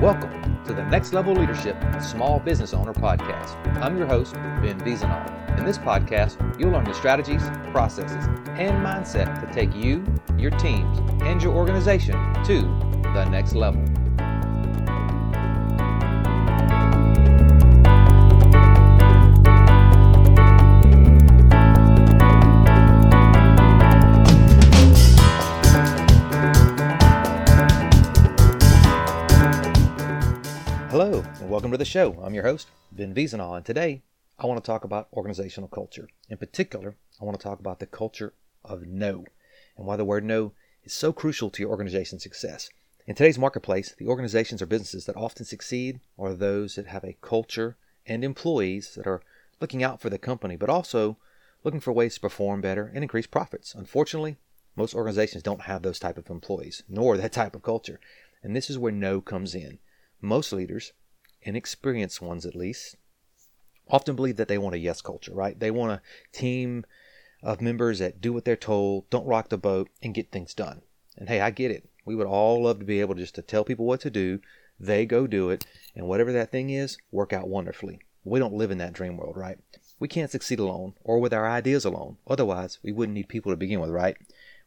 Welcome to the Next Level Leadership Small Business Owner Podcast. I'm your host, Ben Vezina. In this podcast, you'll learn the strategies, processes, and mindset to take you, your teams, and your organization to the next level. And welcome to the show. I'm your host, Ben Vezina, and today I want to talk about organizational culture. In particular, I want to talk about the culture of no and why the word no is so crucial to your organization's success. In today's marketplace, the organizations or businesses that often succeed are those that have a culture and employees that are looking out for the company, but also looking for ways to perform better and increase profits. Unfortunately, most organizations don't have those type of employees, nor that type of culture. And this is where no comes in. Most leaders, inexperienced ones at least, often believe that they want a yes culture, right? They want a team of members that do what they're told, don't rock the boat, and get things done. And hey, I get it. We would all love to be able to just to tell people what to do, they go do it, and whatever that thing is, work out wonderfully. We don't live in that dream world, right? We can't succeed alone or with our ideas alone. Otherwise, we wouldn't need people to begin with, right?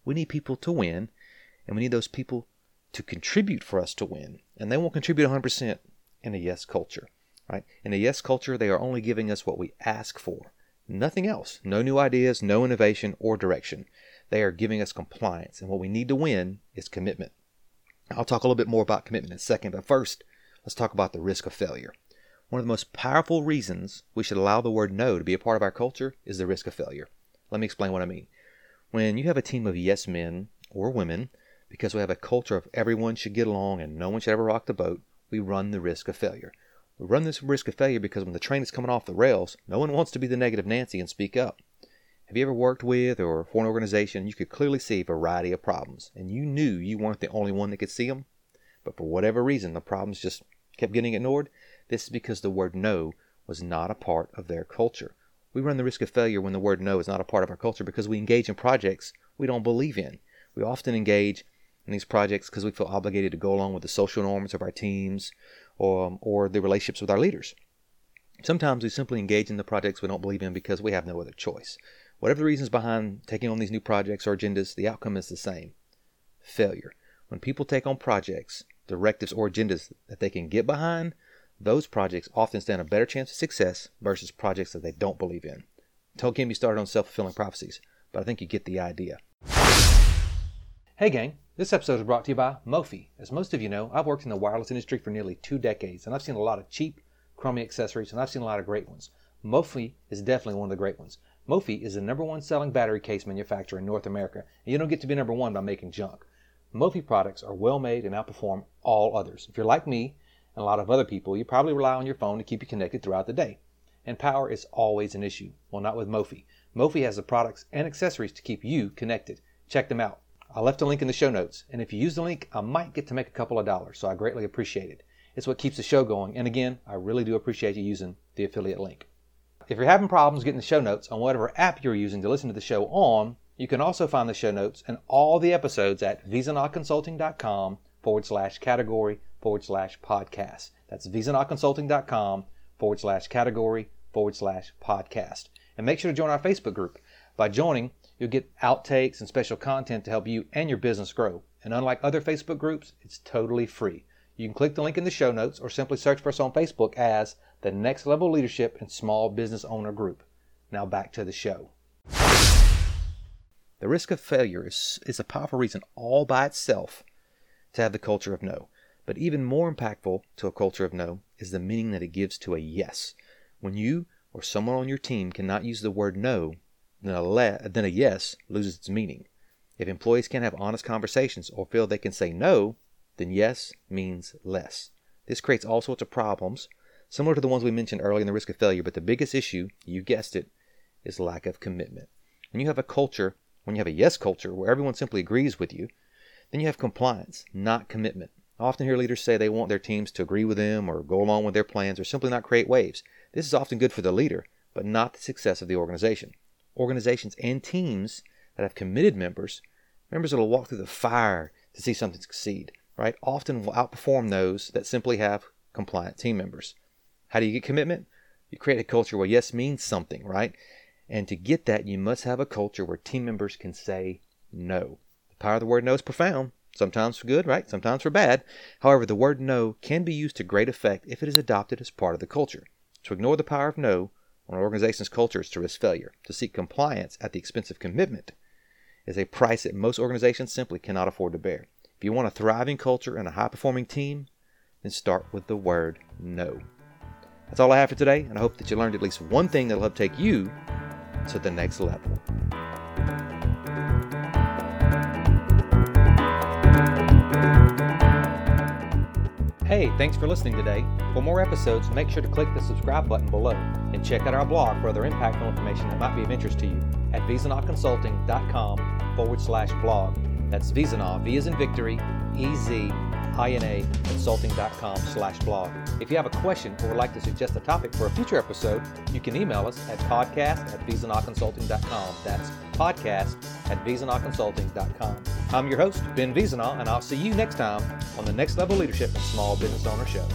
We need people to win, and we need those people to contribute for us to win. And they won't contribute 100% in a yes culture, right? In a yes culture, they are only giving us what we ask for. Nothing else. No new ideas, no innovation or direction. They are giving us compliance. And what we need to win is commitment. I'll talk a little bit more about commitment in a second, but first, let's talk about the risk of failure. One of the most powerful reasons we should allow the word no to be a part of our culture is the risk of failure. Let me explain what I mean. When you have a team of yes men or women because we have a culture of everyone should get along and no one should ever rock the boat, we run the risk of failure. We run this risk of failure because when the train is coming off the rails, no one wants to be the negative Nancy and speak up. Have you ever worked with or for an organization you could clearly see a variety of problems and you knew you weren't the only one that could see them? But for whatever reason, the problems just kept getting ignored? This is because the word no was not a part of their culture. We run the risk of failure when the word no is not a part of our culture because we engage in projects we don't believe in. We often engage in these projects because we feel obligated to go along with the social norms of our teams or, or the relationships with our leaders. Sometimes we simply engage in the projects we don't believe in because we have no other choice. Whatever the reasons behind taking on these new projects or agendas, the outcome is the same failure. When people take on projects, directives, or agendas that they can get behind, those projects often stand a better chance of success versus projects that they don't believe in. Don't get me started on self fulfilling prophecies, but I think you get the idea. Hey, gang. This episode is brought to you by Mophie. As most of you know, I've worked in the wireless industry for nearly two decades, and I've seen a lot of cheap, crummy accessories, and I've seen a lot of great ones. Mophie is definitely one of the great ones. Mophie is the number one selling battery case manufacturer in North America, and you don't get to be number one by making junk. Mophie products are well made and outperform all others. If you're like me and a lot of other people, you probably rely on your phone to keep you connected throughout the day. And power is always an issue. Well, not with Mophie. Mophie has the products and accessories to keep you connected. Check them out. I left a link in the show notes, and if you use the link, I might get to make a couple of dollars, so I greatly appreciate it. It's what keeps the show going, and again, I really do appreciate you using the affiliate link. If you're having problems getting the show notes on whatever app you're using to listen to the show on, you can also find the show notes and all the episodes at vezinaconsulting.com forward slash category forward slash podcast. That's vezinaconsulting.com forward slash category forward slash podcast. And make sure to join our Facebook group. By joining, You'll get outtakes and special content to help you and your business grow. And unlike other Facebook groups, it's totally free. You can click the link in the show notes or simply search for us on Facebook as the Next Level Leadership and Small Business Owner Group. Now back to the show. The risk of failure is, is a powerful reason all by itself to have the culture of no. But even more impactful to a culture of no is the meaning that it gives to a yes. When you or someone on your team cannot use the word no then a, le- then a yes loses its meaning. If employees can't have honest conversations or feel they can say no, then yes means less. This creates all sorts of problems, similar to the ones we mentioned earlier in the risk of failure, but the biggest issue, you guessed it, is lack of commitment. When you have a culture, when you have a yes culture where everyone simply agrees with you, then you have compliance, not commitment. I often hear leaders say they want their teams to agree with them or go along with their plans or simply not create waves. This is often good for the leader, but not the success of the organization organizations and teams that have committed members, members that will walk through the fire to see something succeed. right, often will outperform those that simply have compliant team members. How do you get commitment? You create a culture where yes means something, right? And to get that, you must have a culture where team members can say no. The power of the word no is profound, sometimes for good, right? Sometimes for bad. However, the word no can be used to great effect if it is adopted as part of the culture. To ignore the power of no on an organization's culture is to risk failure. To seek compliance at the expense of commitment is a price that most organizations simply cannot afford to bear. If you want a thriving culture and a high performing team, then start with the word no. That's all I have for today, and I hope that you learned at least one thing that'll help take you to the next level. Hey, thanks for listening today. For more episodes, make sure to click the subscribe button below and check out our blog for other impactful information that might be of interest to you at vezinaconsulting.com forward slash blog. That's Vezina, V as in victory, E Z inaconsulting.com slash blog. If you have a question or would like to suggest a topic for a future episode, you can email us at podcast at vezinaconsulting.com. That's podcast at vezinaconsulting.com. I'm your host, Ben Vezina, and I'll see you next time on the Next Level Leadership Small Business Owner Show.